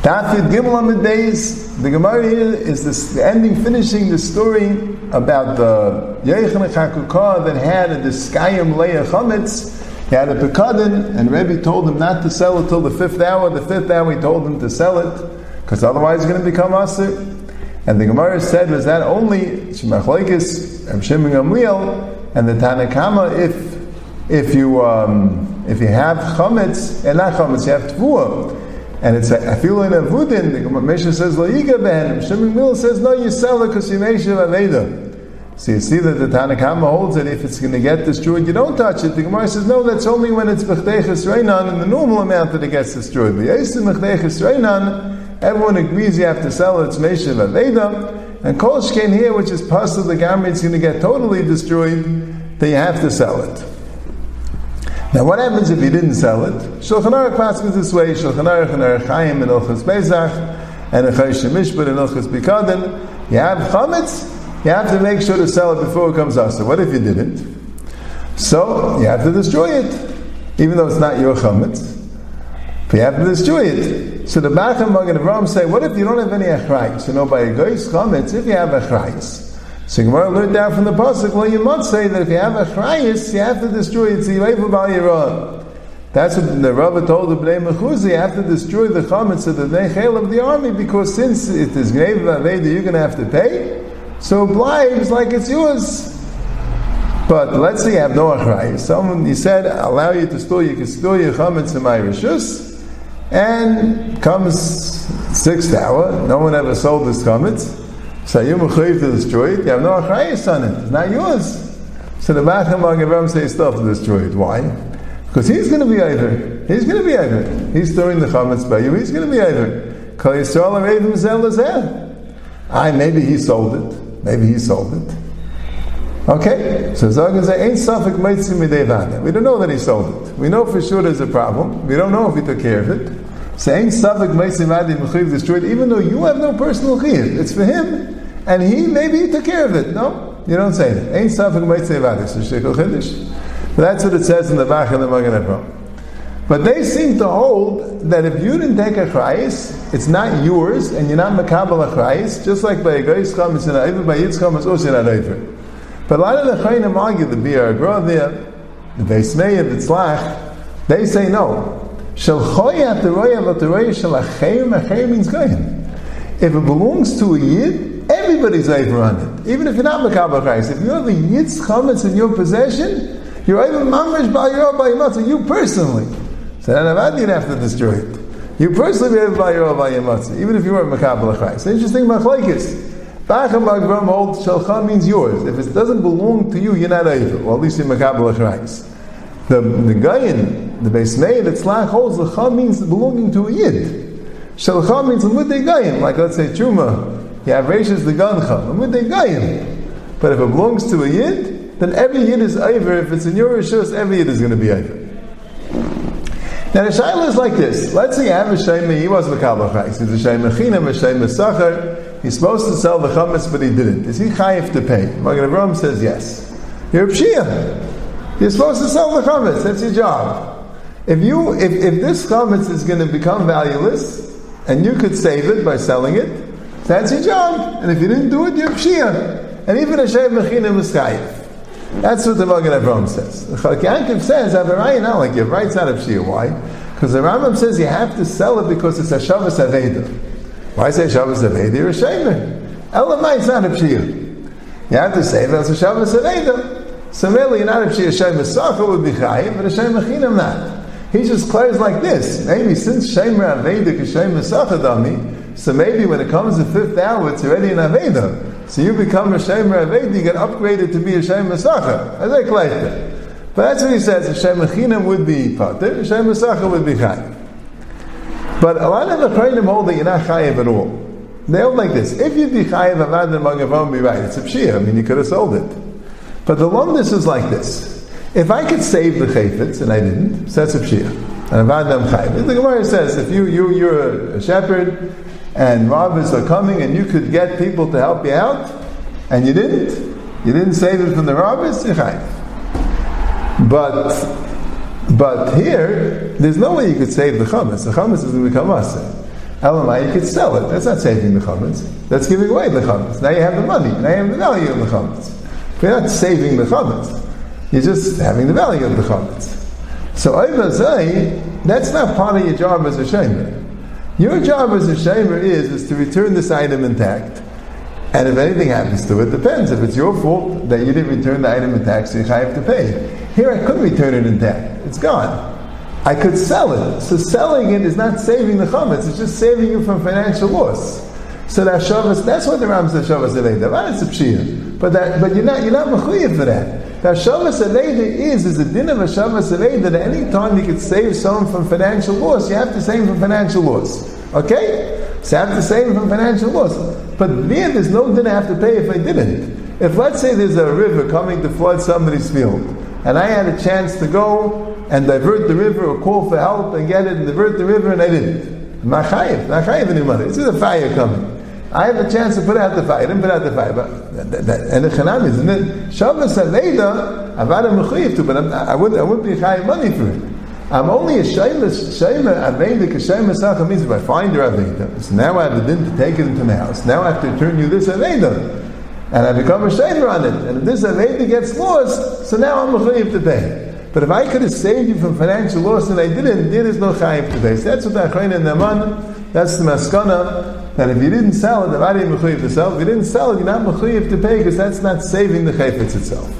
Dafid Gimel days, the Gemara here is this, the ending, finishing the story about the Yechon HaKukah that had a Diskayim Leia Chametz. He had a Pekadin, and Rebbe told him not to sell it till the fifth hour. The fifth hour, he told him to sell it, because otherwise it's going to become Asir. And the Gemara said, was that only Shemachlekes, Shimon Gamliel, and the Tanna Kamma, if if you um, if you have chametz and not chametz, you have tvua. And it's a feel in a vudin. The Mishnah says lo'iga ben. Shimon says no, you sell it because you make aveda. So you see that the Tanna Kamma holds that if it's going to get destroyed, you don't touch it. The Gemara says no, that's only when it's bechdeiches reinan in the normal amount that it gets destroyed. The yasim bechdeiches reinan, everyone agrees you have to sell it. It's meishav aveda. And kol here, which is possible the garment is going to get totally destroyed, then you have to sell it. Now, what happens if you didn't sell it? Shulchan Aruch passes this way: Shulchan Aruch and Orach Chaim and Ilchus Bezach and Echayim Mishpat and Ilchus Bikadin. You have chametz. You have to make sure to sell it before it comes out. So, what if you didn't? So you have to destroy it, even though it's not your chametz. But you have to destroy it. So the Bacham Magen Avraham say, what if you don't have any achrayis? You know, by a goy's chametz, if you have achrayis, so Gemara learned down from the pasuk. Well, you must say that if you have a chrayis, you have to destroy it. So you wait for That's what the Rabbi told the Bnei Mechuzi. You have to destroy the chametz of the nechel of the army because since it is Gneiv Aveda, you're going to have to pay. So blives like it's yours. But let's say you have no achrayis. Someone he said allow you to store. You can store your chametz in my rishus, and comes sixth hour. No one ever sold this chametz. So you mechayiv to destroy it. You have no achrayis on it. It's not yours. So the Bacham Magavam says stuff to destroy it. Why? Because he's going to be either. He's going to be either. He's throwing the chametz by you. He's going to be either. Kol Yisrael Arevim Zel I maybe he sold it. Maybe he sold it. Okay, so Zagan say ain't safek meitzim. We don't know that he sold it. We know for sure there's a problem. We don't know if he took care of it. So ain't safek meitzim adi mechiv destroyed, even though you have no personal chiv. It's for him and he maybe he took care of it. No, you don't say that. Say about this. But that's what it says in the back of the Magen But they seem to hold that if you didn't take a chrayis, it's not yours, and you're not makabel a chrayis, just like by come, it's an even by yitzcham, it's also not over. But a lot of the chayim argue, the HaGra there, the Beis Meir, the Tzlach, they say no. Shel choyat the roya, but the roya shel achayim, achayim means goyim. If it belongs to a yid, Everybody's over on it. Even if you're not Makabal Chayis. If you have a Yitz Chametz in your possession, you're over Mamish by your by your you personally. So then Avad you'd have to destroy it. You personally be able by your by your even if you weren't Makabal Chayis. Interesting Machlaikis. Bacham Bagram holds Shalcha means yours. If it doesn't belong to you, you're not over. Well, at least you're Makabal Chayis. The, the Gayan, the Meir, the Tzlach oh, holds the Cham means belonging to a Yid. Shalcha means Lamud Gayan, like let's say Truma you have Rishis the Gancha, they Gayim. But if it belongs to a Yid, then every Yid is over. If it's in your Rishus, every Yid is going to be over. Now the Shaila is like this. Let's say you have a Shayma, he was the Kabbalah He's a Shayma Chinam, a Shayma Sachar. He's supposed to sell the Chametz, but he didn't. Is he Chayiv to pay? Magen Avraham says yes. You're a Pshia. You're supposed to sell the Chametz. That's your job. If you, if, if this Chametz is going to become valueless, and you could save it by selling it, that's your job. And if you didn't do it, you're Pshia. And even a Shem Mechina Muskayif. That's what the Magen Avraham says. The Chalik Yankov says, Avarayin not like you writes out of Shia. Why? Because the Rambam says you have to sell it because it's a Shabbos Aveda. Why say Shabbos Aveda? You're a. Elamai, it's not a Pshia. You have to say that's a Shabbos Aveda. So really, you're not a Pshia. Shem Sacha would be Chayiv, but a Shem Mechinam not. He just clears like this. Maybe since Shemer Aveda is Shem Dami, so maybe when it comes to fifth hour, it's already an Aveda. So you become a Shemer Aveda, you get upgraded to be a Shemer Sacha. As I But that's what he says, a Shemer Chinam would be Pater, a Shemer Sacha would be Chayiv. But a lot of the Chayim hold that you're not Chayiv at all. They hold like this. If you'd be Chayiv, Avad and Magavam be right. It's a Pshia. I mean, you could have sold it. But the Lumdis is like this. If I could save the Chayfetz, and I didn't, so that's a Pshia. And Avad Chayiv. The Gemara says, if you, you, you're a shepherd, and robbers are coming and you could get people to help you out, and you didn't, you didn't save it from the robbers, but But here, there's no way you could save the chametz. The chametz is going to become aseh. Elamai, you could sell it. That's not saving the chametz. That's giving away the chametz. Now you have the money. Now you have the value of the chametz. You're not saving the chametz. You're just having the value of the chametz. So Oivazai, that's not part of your job as a shamer. Your job as a shamer is, is to return this item intact. And if anything happens to it, depends. If it's your fault that you didn't return the item intact, so you have to pay. Here I could return it intact. It's gone. I could sell it. So selling it is not saving the chametz, it's just saving you from financial loss. So that Shabbos, that's what the Ram says Shabbos Aleida. Right, it's a pshia. But that, but you're not, you're not for that. That Shabbos Aleida is, is a din of Aleida that any time you could save someone from financial loss, you have to save from financial loss. Okay? So you have to save from financial loss. But there, there's no din I have to pay if I didn't. If let's say there's a river coming to flood somebody's field, and I had a chance to go and divert the river or call for help and get it and divert the river and I didn't. Machayev, Machayev any money. This is a fire coming. I have a chance to put out the fire. I didn't put out the fire, but and the chanam isn't it? Shabbos Aleida, Avada Mechayev to, but I'm, I wouldn't, I wouldn't be chayev money for it. I'm only a shayla, shayla aveda, kashayla sacha means if I find your aveda, so now I have a din to take it into my house. Now I have to return you this aveda. And I become a shayla on it. And if this aveda gets lost, so now I'm a chayiv to pay. But if I could have saved you from financial loss and I didn't, there is no chayiv today. So that's what the Achayin and Naman, that's the maskana, that if you didn't sell it, the Vadi Mechuyev to sell, if you didn't sell it, you're not Mechuyev to pay because that's not saving the chayfetz itself.